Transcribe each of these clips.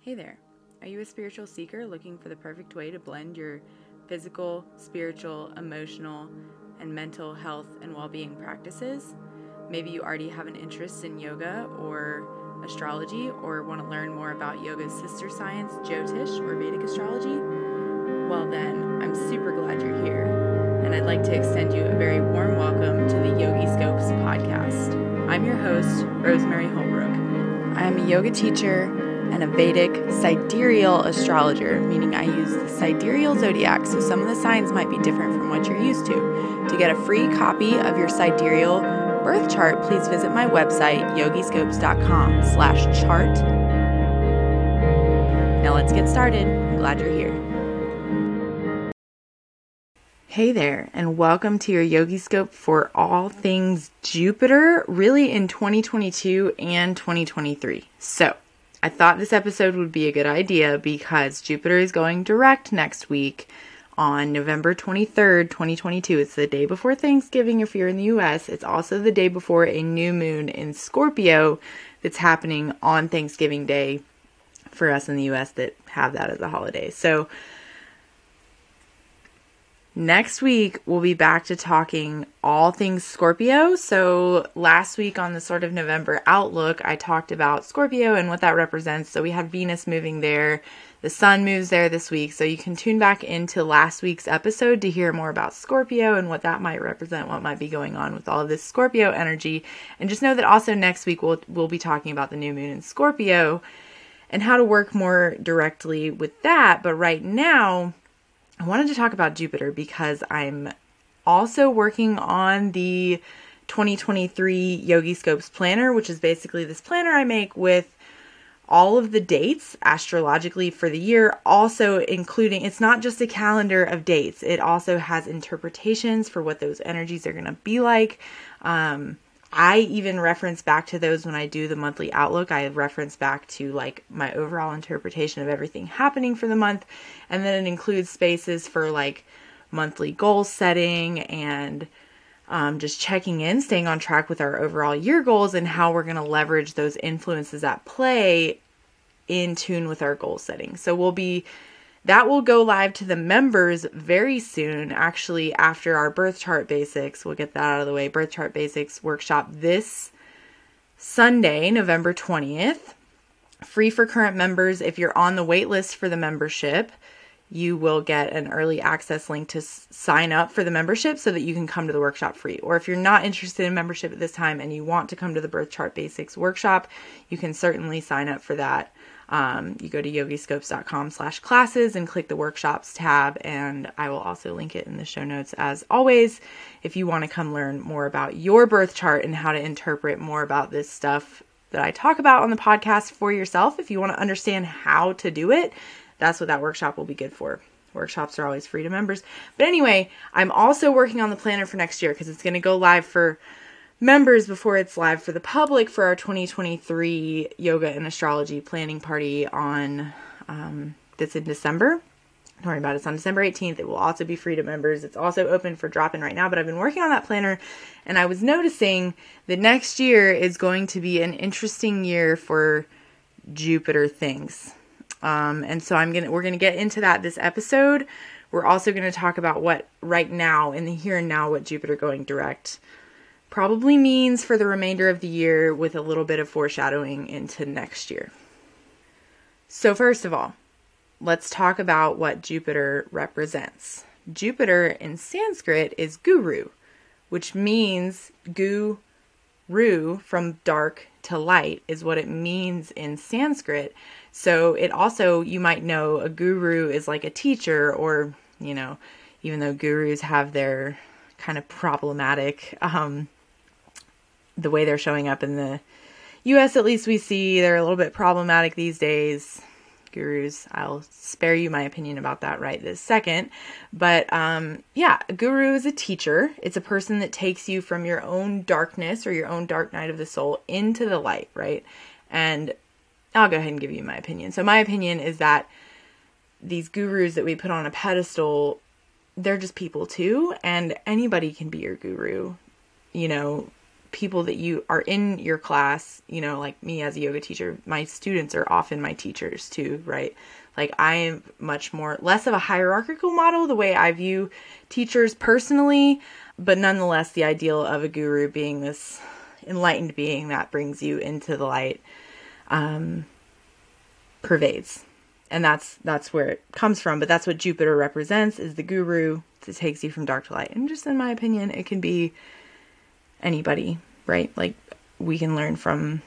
Hey there. Are you a spiritual seeker looking for the perfect way to blend your physical, spiritual, emotional, and mental health and well being practices? Maybe you already have an interest in yoga or astrology or want to learn more about yoga's sister science, Jyotish or Vedic astrology? Well, then, I'm super glad you're here, and I'd like to extend you a very warm welcome to the Yogi Scopes podcast. I'm your host, Rosemary Holbrook. I am a yoga teacher and a Vedic sidereal astrologer, meaning I use the sidereal zodiac, so some of the signs might be different from what you're used to. To get a free copy of your sidereal birth chart, please visit my website, yogiscopes.com slash chart. Now let's get started. I'm glad you're here. Hey there, and welcome to your Yogi Scope for all things Jupiter, really in 2022 and 2023. So, I thought this episode would be a good idea because Jupiter is going direct next week on November 23rd, 2022. It's the day before Thanksgiving if you're in the US. It's also the day before a new moon in Scorpio that's happening on Thanksgiving Day for us in the US that have that as a holiday. So, Next week, we'll be back to talking all things Scorpio. So, last week on the sort of November outlook, I talked about Scorpio and what that represents. So, we had Venus moving there, the sun moves there this week. So, you can tune back into last week's episode to hear more about Scorpio and what that might represent, what might be going on with all of this Scorpio energy. And just know that also next week, we'll, we'll be talking about the new moon in Scorpio and how to work more directly with that. But right now, I wanted to talk about Jupiter because I'm also working on the 2023 Yogi Scopes planner, which is basically this planner I make with all of the dates astrologically for the year, also including it's not just a calendar of dates, it also has interpretations for what those energies are going to be like. Um, I even reference back to those when I do the monthly outlook. I reference back to like my overall interpretation of everything happening for the month. And then it includes spaces for like monthly goal setting and um, just checking in, staying on track with our overall year goals and how we're going to leverage those influences at play in tune with our goal setting. So we'll be that will go live to the members very soon, actually, after our birth chart basics. We'll get that out of the way. Birth chart basics workshop this Sunday, November 20th. Free for current members. If you're on the wait list for the membership, you will get an early access link to sign up for the membership so that you can come to the workshop free. Or if you're not interested in membership at this time and you want to come to the birth chart basics workshop, you can certainly sign up for that um, you go to yogiscopes.com slash classes and click the workshops tab and i will also link it in the show notes as always if you want to come learn more about your birth chart and how to interpret more about this stuff that i talk about on the podcast for yourself if you want to understand how to do it. That's what that workshop will be good for. Workshops are always free to members. But anyway i'm also working on the planner for next year because it's going to go live for members before it's live for the public for our 2023 yoga and astrology planning party on um, that's in December. Don't worry about it. It's on December 18th. It will also be free to members. It's also open for drop in right now, but I've been working on that planner and I was noticing that next year is going to be an interesting year for Jupiter things. Um, and so I'm gonna we're gonna get into that this episode. We're also gonna talk about what right now in the here and now what Jupiter going direct probably means for the remainder of the year with a little bit of foreshadowing into next year. So, first of all, let's talk about what Jupiter represents. Jupiter in Sanskrit is guru, which means guru from dark to light is what it means in Sanskrit. So, it also, you might know, a guru is like a teacher, or, you know, even though gurus have their kind of problematic um, the way they're showing up in the US, at least we see they're a little bit problematic these days. Gurus, I'll spare you my opinion about that right this second. But um, yeah, a guru is a teacher. It's a person that takes you from your own darkness or your own dark night of the soul into the light, right? And I'll go ahead and give you my opinion. So, my opinion is that these gurus that we put on a pedestal, they're just people too, and anybody can be your guru. You know, people that you are in your class, you know, like me as a yoga teacher, my students are often my teachers too, right? Like I am much more less of a hierarchical model the way I view teachers personally, but nonetheless the ideal of a guru being this enlightened being that brings you into the light um, pervades and that's that's where it comes from but that's what jupiter represents is the guru that takes you from dark to light and just in my opinion it can be anybody right? Like we can learn from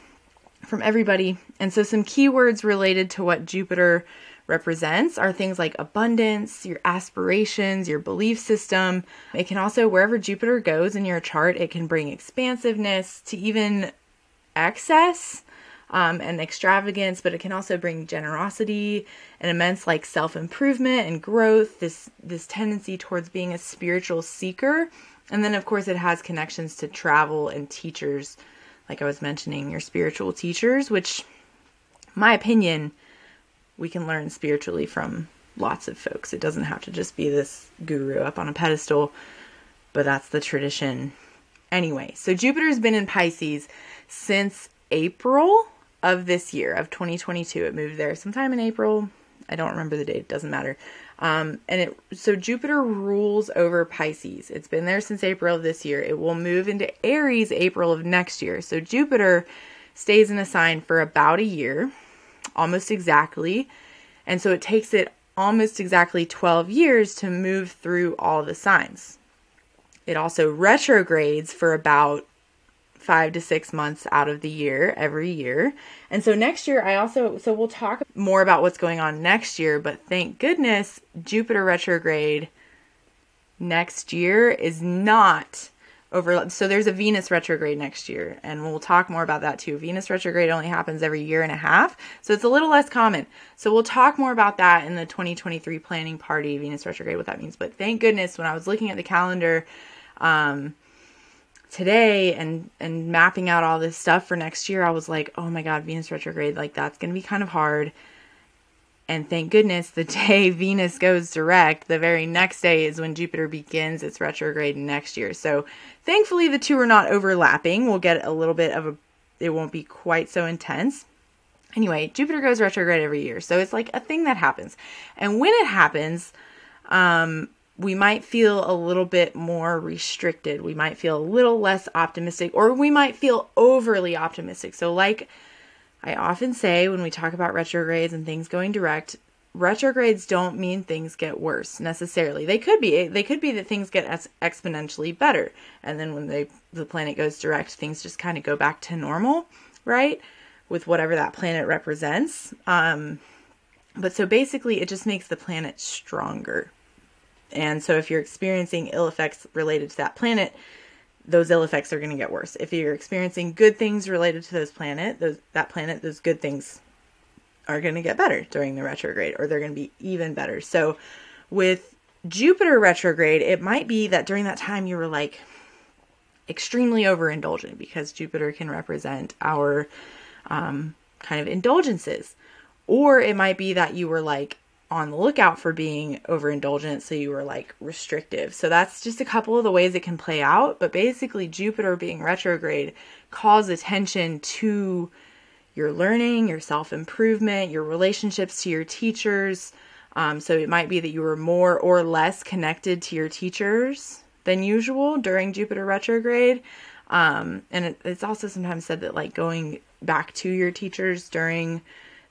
from everybody. And so some keywords related to what jupiter represents are things like abundance your aspirations your belief system. It can also wherever jupiter goes in your chart it can bring expansiveness to even excess um, and extravagance, but it can also bring generosity and immense like self improvement and growth. This this tendency towards being a spiritual seeker, and then of course it has connections to travel and teachers, like I was mentioning, your spiritual teachers, which, my opinion, we can learn spiritually from lots of folks. It doesn't have to just be this guru up on a pedestal, but that's the tradition. Anyway, so Jupiter's been in Pisces since April of this year of 2022. It moved there sometime in April. I don't remember the date. It Doesn't matter. Um, and it so Jupiter rules over Pisces. It's been there since April of this year. It will move into Aries April of next year. So Jupiter stays in a sign for about a year, almost exactly. And so it takes it almost exactly 12 years to move through all the signs. It also retrogrades for about five to six months out of the year every year. And so next year, I also, so we'll talk more about what's going on next year, but thank goodness Jupiter retrograde next year is not over. So there's a Venus retrograde next year, and we'll talk more about that too. Venus retrograde only happens every year and a half, so it's a little less common. So we'll talk more about that in the 2023 planning party, Venus retrograde, what that means. But thank goodness when I was looking at the calendar, um, today and and mapping out all this stuff for next year, I was like, "Oh my god, Venus retrograde, like that's going to be kind of hard." And thank goodness the day Venus goes direct, the very next day is when Jupiter begins its retrograde next year. So, thankfully the two are not overlapping. We'll get a little bit of a it won't be quite so intense. Anyway, Jupiter goes retrograde every year. So it's like a thing that happens. And when it happens, um we might feel a little bit more restricted. We might feel a little less optimistic, or we might feel overly optimistic. So, like I often say when we talk about retrogrades and things going direct, retrogrades don't mean things get worse necessarily. They could be. They could be that things get exponentially better, and then when they the planet goes direct, things just kind of go back to normal, right? With whatever that planet represents. Um, but so basically, it just makes the planet stronger and so if you're experiencing ill effects related to that planet, those ill effects are going to get worse. If you're experiencing good things related to those planet, those that planet, those good things are going to get better during the retrograde or they're going to be even better. So with Jupiter retrograde, it might be that during that time you were like extremely overindulgent because Jupiter can represent our um, kind of indulgences. Or it might be that you were like on the lookout for being overindulgent, so you were like restrictive. So that's just a couple of the ways it can play out. But basically, Jupiter being retrograde calls attention to your learning, your self improvement, your relationships to your teachers. Um, so it might be that you were more or less connected to your teachers than usual during Jupiter retrograde. Um, and it, it's also sometimes said that like going back to your teachers during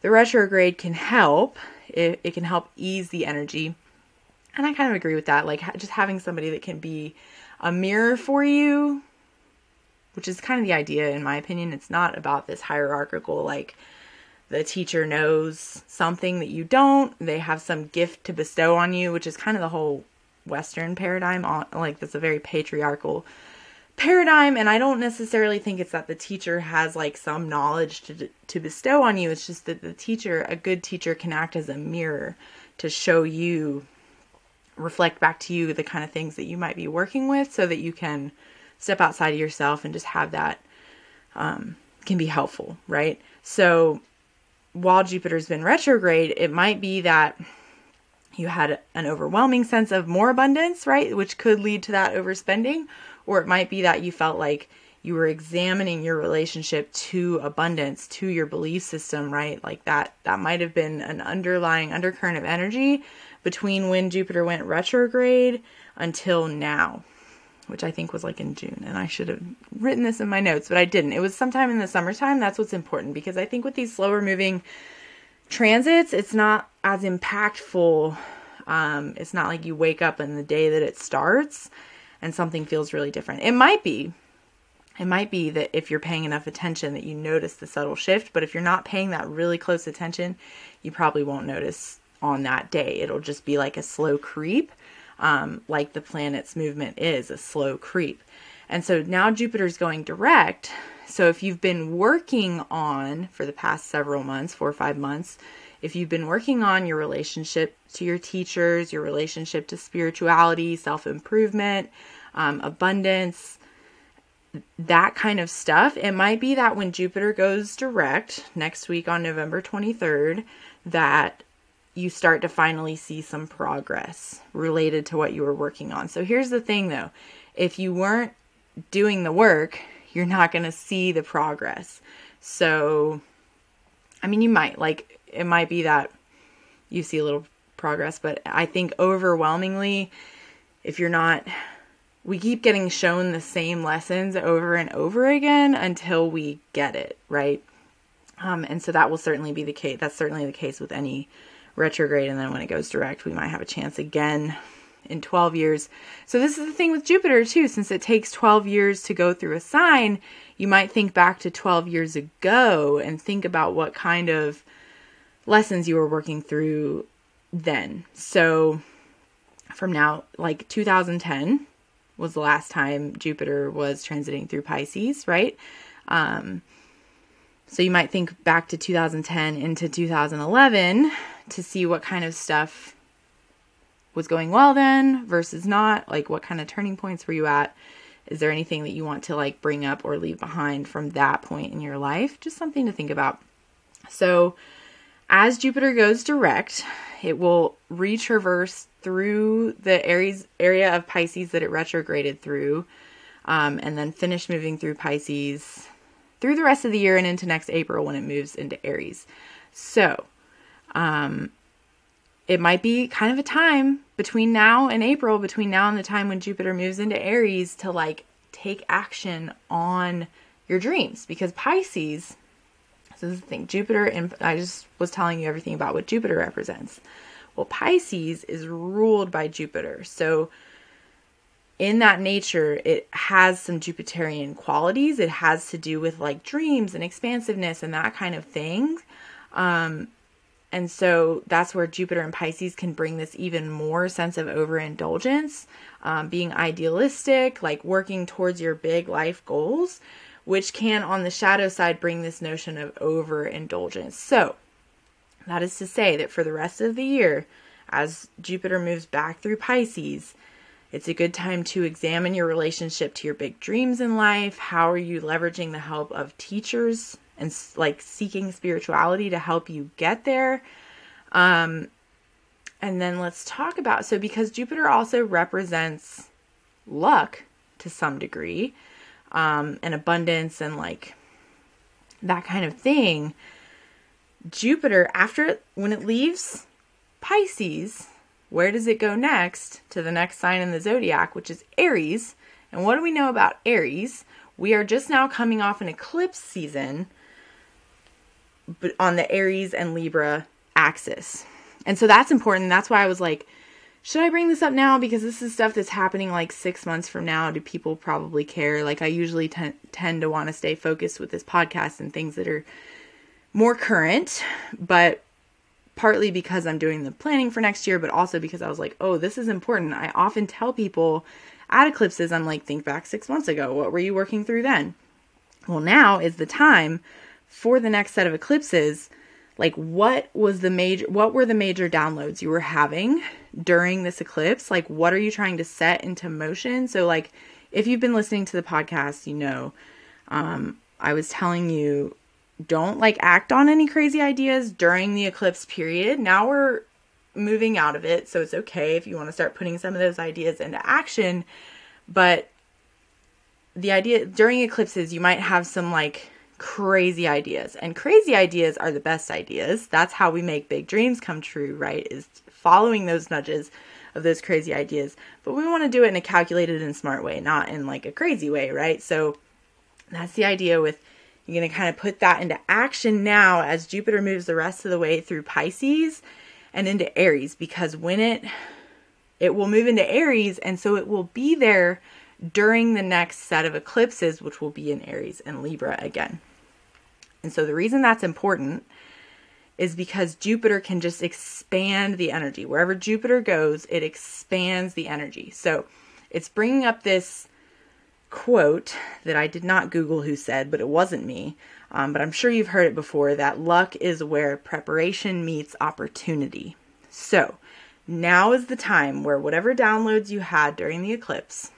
the retrograde can help it, it can help ease the energy. And I kind of agree with that. Like just having somebody that can be a mirror for you, which is kind of the idea, in my opinion. It's not about this hierarchical, like, the teacher knows something that you don't, they have some gift to bestow on you, which is kind of the whole Western paradigm. on, Like, that's a very patriarchal paradigm and i don't necessarily think it's that the teacher has like some knowledge to to bestow on you. It's just that the teacher a good teacher can act as a mirror to show you reflect back to you the kind of things that you might be working with so that you can step outside of yourself and just have that um, can be helpful right? So while jupiter's been retrograde it might be that you had an overwhelming sense of more abundance right? Which could lead to that overspending or it might be that you felt like you were examining your relationship to abundance, to your belief system, right? Like that that might have been an underlying undercurrent of energy between when Jupiter went retrograde until now, which I think was like in June. And I should have written this in my notes, but I didn't. It was sometime in the summertime. That's what's important because I think with these slower moving transits, it's not as impactful. Um, it's not like you wake up in the day that it starts and something feels really different. It might be. It might be that if you're paying enough attention that you notice the subtle shift, but if you're not paying that really close attention, you probably won't notice on that day. It'll just be like a slow creep, um, like the planet's movement is a slow creep. And so now Jupiter's going direct. So if you've been working on for the past several months, four or five months, if you've been working on your relationship to your teachers, your relationship to spirituality, self improvement, um, abundance, that kind of stuff, it might be that when Jupiter goes direct next week on November 23rd, that you start to finally see some progress related to what you were working on. So here's the thing though if you weren't doing the work, you're not going to see the progress. So, I mean, you might, like, it might be that you see a little progress, but I think overwhelmingly, if you're not, we keep getting shown the same lessons over and over again until we get it, right? Um, and so that will certainly be the case. That's certainly the case with any retrograde. And then when it goes direct, we might have a chance again in 12 years. So this is the thing with Jupiter too, since it takes 12 years to go through a sign, you might think back to 12 years ago and think about what kind of lessons you were working through then. So from now, like 2010 was the last time Jupiter was transiting through Pisces, right? Um, so you might think back to 2010 into 2011 to see what kind of stuff was going well then versus not. Like, what kind of turning points were you at? Is there anything that you want to like bring up or leave behind from that point in your life? Just something to think about. So, as Jupiter goes direct, it will retraverse through the Aries area of Pisces that it retrograded through, um, and then finish moving through Pisces through the rest of the year and into next April when it moves into Aries. So, um, it might be kind of a time between now and April, between now and the time when Jupiter moves into Aries to like take action on your dreams because Pisces this is the thing Jupiter and I just was telling you everything about what Jupiter represents. Well, Pisces is ruled by Jupiter. So in that nature, it has some Jupiterian qualities. It has to do with like dreams and expansiveness and that kind of thing. Um, and so that's where Jupiter and Pisces can bring this even more sense of overindulgence, um, being idealistic, like working towards your big life goals, which can, on the shadow side, bring this notion of overindulgence. So, that is to say that for the rest of the year, as Jupiter moves back through Pisces, it's a good time to examine your relationship to your big dreams in life. How are you leveraging the help of teachers and like seeking spirituality to help you get there? Um, and then let's talk about so because Jupiter also represents luck to some degree, um, and abundance and like that kind of thing. Jupiter, after when it leaves Pisces, where does it go next? To the next sign in the zodiac, which is Aries. And what do we know about Aries? We are just now coming off an eclipse season but on the Aries and Libra axis. And so that's important. That's why I was like, should I bring this up now? Because this is stuff that's happening like six months from now. Do people probably care? Like, I usually t- tend to want to stay focused with this podcast and things that are more current, but partly because I'm doing the planning for next year, but also because I was like, oh, this is important. I often tell people at eclipses, I'm like, think back six months ago. What were you working through then? Well, now is the time for the next set of eclipses. Like, what was the major, what were the major downloads you were having during this eclipse? Like, what are you trying to set into motion? So, like, if you've been listening to the podcast, you know, um, I was telling you don't like act on any crazy ideas during the eclipse period. Now we're moving out of it, so it's okay if you want to start putting some of those ideas into action. But the idea during eclipses, you might have some like crazy ideas. And crazy ideas are the best ideas. That's how we make big dreams come true, right? Is following those nudges of those crazy ideas. But we want to do it in a calculated and smart way, not in like a crazy way, right? So that's the idea with you're going to kind of put that into action now as Jupiter moves the rest of the way through Pisces and into Aries because when it it will move into Aries and so it will be there during the next set of eclipses which will be in Aries and Libra again. And so the reason that's important is because Jupiter can just expand the energy. Wherever Jupiter goes, it expands the energy. So it's bringing up this quote that I did not Google who said, but it wasn't me. Um, but I'm sure you've heard it before that luck is where preparation meets opportunity. So now is the time where whatever downloads you had during the eclipse,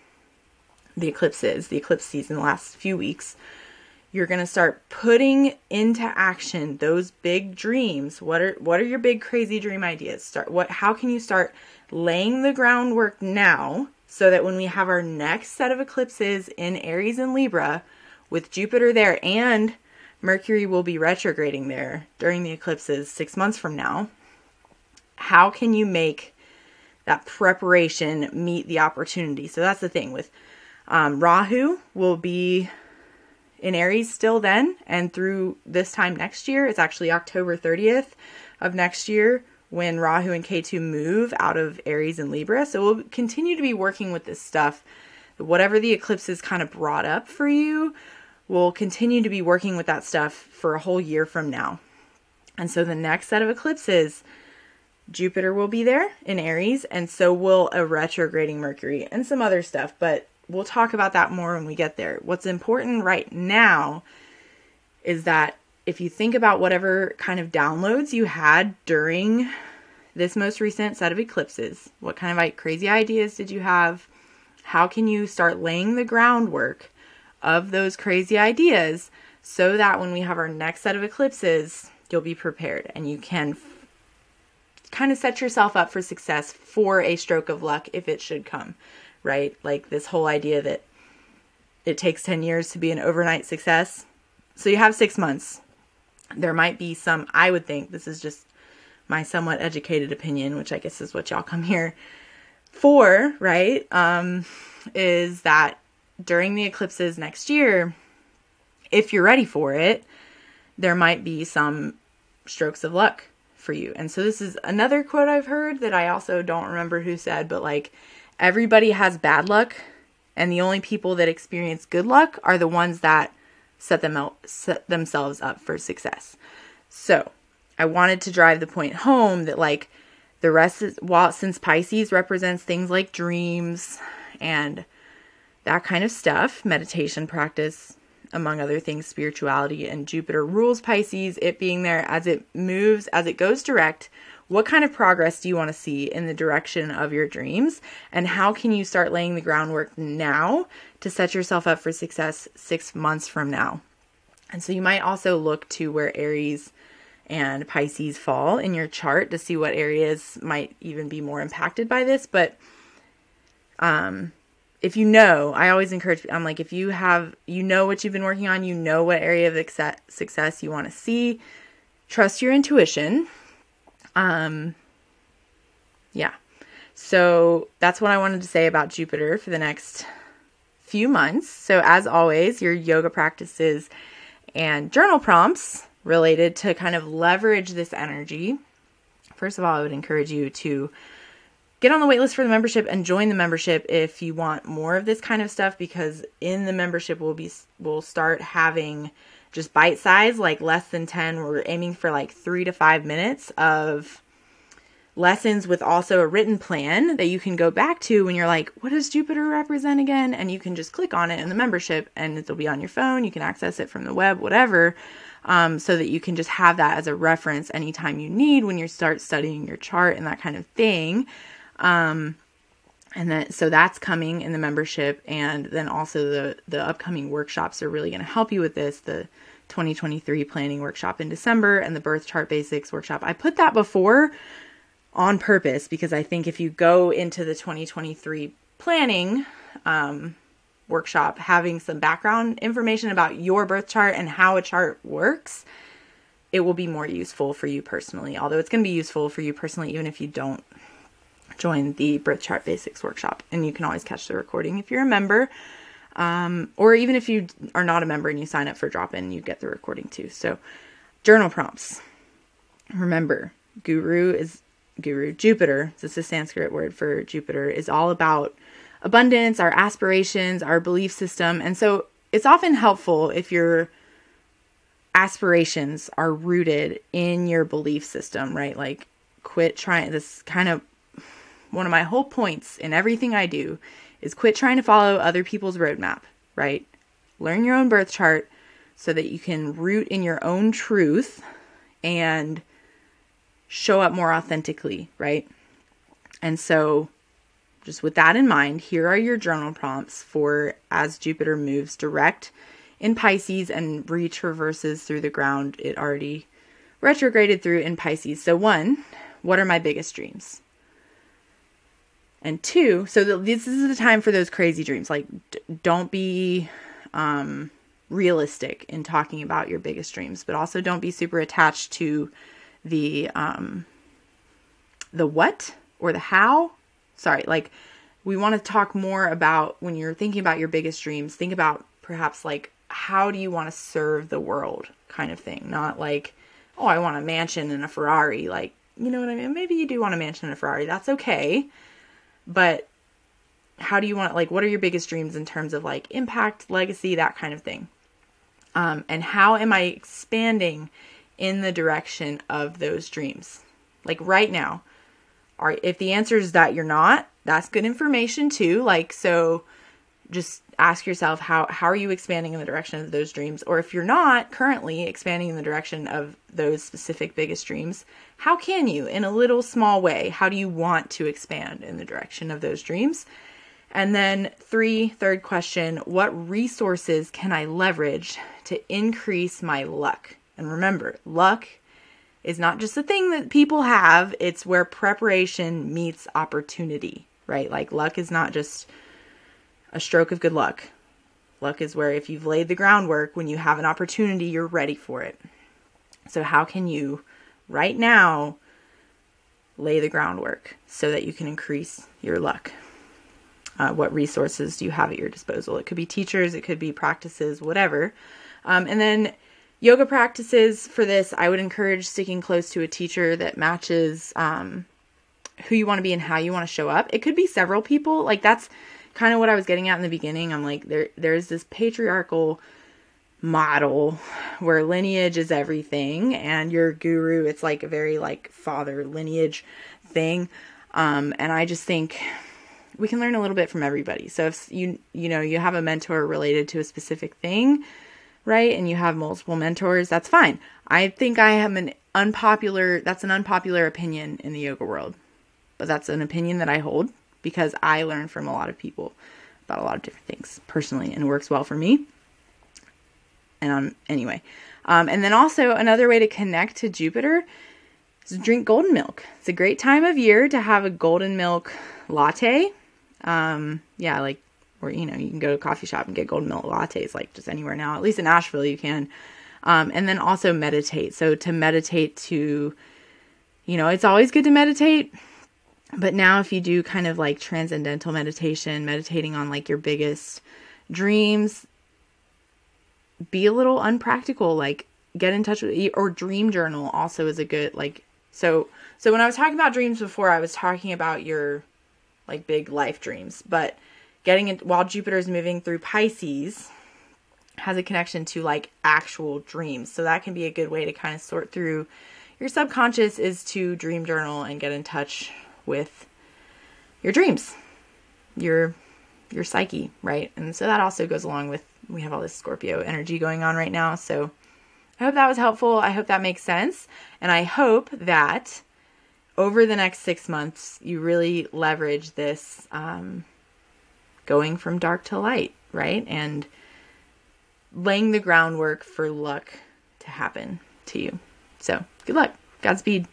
the eclipses, the eclipse season, the last few weeks, you're going to start putting into action those big dreams. What are what are your big crazy dream ideas? Start what how can you start laying the groundwork now so that when we have our next set of eclipses in Aries and Libra with Jupiter there and Mercury will be retrograding there during the eclipses 6 months from now how can you make that preparation meet the opportunity? So that's the thing with um, Rahu will be in Aries still then and through this time next year. It's actually October 30th of next year when Rahu and Ketu move out of Aries and Libra. So we'll continue to be working with this stuff. Whatever the eclipses kind of brought up for you, we'll continue to be working with that stuff for a whole year from now. And so the next set of eclipses, Jupiter will be there in Aries, and so will a retrograding Mercury and some other stuff. But we'll talk about that more when we get there. What's important right now is that if you think about whatever kind of downloads you had during this most recent set of eclipses, what kind of like crazy ideas did you have? How can you start laying the groundwork of those crazy ideas so that when we have our next set of eclipses, you'll be prepared and you can kind of set yourself up for success for a stroke of luck if it should come right? Like this whole idea that it takes 10 years to be an overnight success. So you have six months. There might be some, I would think, this is just my somewhat educated opinion, which I guess is what y'all come here for, right? Um, is that during the eclipses next year, if you're ready for it, there might be some strokes of luck for you. And so this is another quote I've heard that I also don't remember who said, but like everybody has bad luck, and the only people that experience good luck are the ones that set them out, set themselves up for success. So, I wanted to drive the point home that like the rest is while since Pisces represents things like dreams and that kind of stuff, meditation practice, among other things, spirituality, and Jupiter rules Pisces, it being there as it moves, as it goes direct, what kind of progress do you want to see in the direction of your dreams? And how can you start laying the groundwork now to set yourself up for success six months from now? And so you might also look to where Aries and Pisces fall in your chart to see what areas might even be more impacted by this. But um, if you know, I always encourage, I'm like, if you have, you know what you've been working on, you know what area of success you want to see, trust your intuition um, yeah. So that's what I wanted to say about Jupiter for the next few months. So, as always, your yoga practices and journal prompts related to kind of leverage this energy. First of all, I would encourage you to get on the waitlist for the membership and join the membership if you want more of this kind of stuff because in the membership we'll be we'll start having just bite size, like less than 10. We're aiming for like three to five minutes of lessons with also a written plan that you can go back to when you're like, what does Jupiter represent again? And you can just click on it in the membership and it'll be on your phone. You can access it from the web, whatever, um, so that you can just have that as a reference anytime you need when you start studying your chart and that kind of thing. Um, and then so that's coming in the membership and then also the the upcoming workshops are really going to help you with this the 2023 planning workshop in December and the birth chart basics workshop. I put that before on purpose because I think if you go into the 2023 planning um, workshop having some background information about your birth chart and how a chart works, it will be more useful for you personally. Although it's going to be useful for you personally, even if you don't join the birth chart basics workshop. And you can always catch the recording if you're a member. Um, or even if you are not a member and you sign up for drop in, you get the recording too. So, journal prompts. Remember, guru is guru. Jupiter, this is a Sanskrit word for Jupiter, is all about abundance, our aspirations, our belief system. And so, it's often helpful if your aspirations are rooted in your belief system, right? Like, quit trying this kind of one of my whole points in everything I do is quit trying to follow other people's roadmap, right? Learn your own birth chart so that you can root in your own truth and show up more authentically, right? And so, just with that in mind, here are your journal prompts for as Jupiter moves direct in Pisces and retraverses through the ground it already retrograded through in Pisces. So, one, what are my biggest dreams? And two, so this is the time for those crazy dreams. Like, d- don't be um, realistic in talking about your biggest dreams, but also don't be super attached to the um, the what or the how. Sorry, like we want to talk more about when you're thinking about your biggest dreams. Think about perhaps like how do you want to serve the world, kind of thing. Not like, oh, I want a mansion and a Ferrari. Like, you know what I mean? Maybe you do want a mansion and a Ferrari. That's okay but how do you want like what are your biggest dreams in terms of like impact legacy that kind of thing? Um, and how am i expanding in the direction of those dreams? Like right now are if the answer is that you're not that's good information too. Like so just ask yourself how how are you expanding in the direction of those dreams? Or if you're not currently expanding in the direction of those specific biggest dreams how can you in a little small way how do you want to expand in the direction of those dreams? And then three third question what resources can i leverage to increase my luck? And remember luck is not just a thing that people have it's where preparation meets opportunity right? Like luck is not just a stroke of good luck. Luck is where if you've laid the groundwork, when you have an opportunity, you're ready for it. So, how can you right now lay the groundwork so that you can increase your luck? Uh, what resources do you have at your disposal? It could be teachers, it could be practices, whatever. Um, and then yoga practices for this, I would encourage sticking close to a teacher that matches um, who you want to be and how you want to show up. It could be several people. Like that's kind of what I was getting at in the beginning. I'm like there there's this patriarchal model where lineage is everything and your guru it's like a very like father lineage thing. Um and I just think we can learn a little bit from everybody. So if you you know, you have a mentor related to a specific thing, right? And you have multiple mentors, that's fine. I think I am an unpopular that's an unpopular opinion in the yoga world. But that's an opinion that I hold because I learn from a lot of people about a lot of different things personally and it works well for me. And anyway, um, and then also another way to connect to Jupiter is drink golden milk. It's a great time of year to have a golden milk latte. Um, yeah, like or you know you can go to a coffee shop and get golden milk lattes like just anywhere now. At least in Asheville you can. Um, and then also meditate. So to meditate to, you know, it's always good to meditate but now, if you do kind of like transcendental meditation, meditating on like your biggest dreams, be a little unpractical. Like, get in touch with or dream journal also is a good like. So, so when I was talking about dreams before, I was talking about your like big life dreams, but getting it while Jupiter is moving through Pisces has a connection to like actual dreams. So that can be a good way to kind of sort through your subconscious is to dream journal and get in touch with your dreams, your your psyche, right? And so that also goes along with we have all this Scorpio energy going on right now. So I hope that was helpful. I hope that makes sense. And I hope that over the next six months, you really leverage this um, going from dark to light, right? And laying the groundwork for luck to happen to you. So good luck. Godspeed.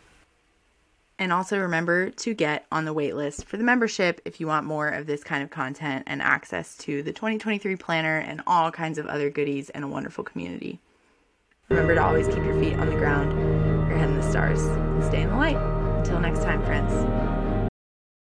And also remember to get on the waitlist for the membership if you want more of this kind of content and access to the 2023 planner and all kinds of other goodies and a wonderful community. Remember to always keep your feet on the ground, your head in the stars, and stay in the light. Until next time, friends.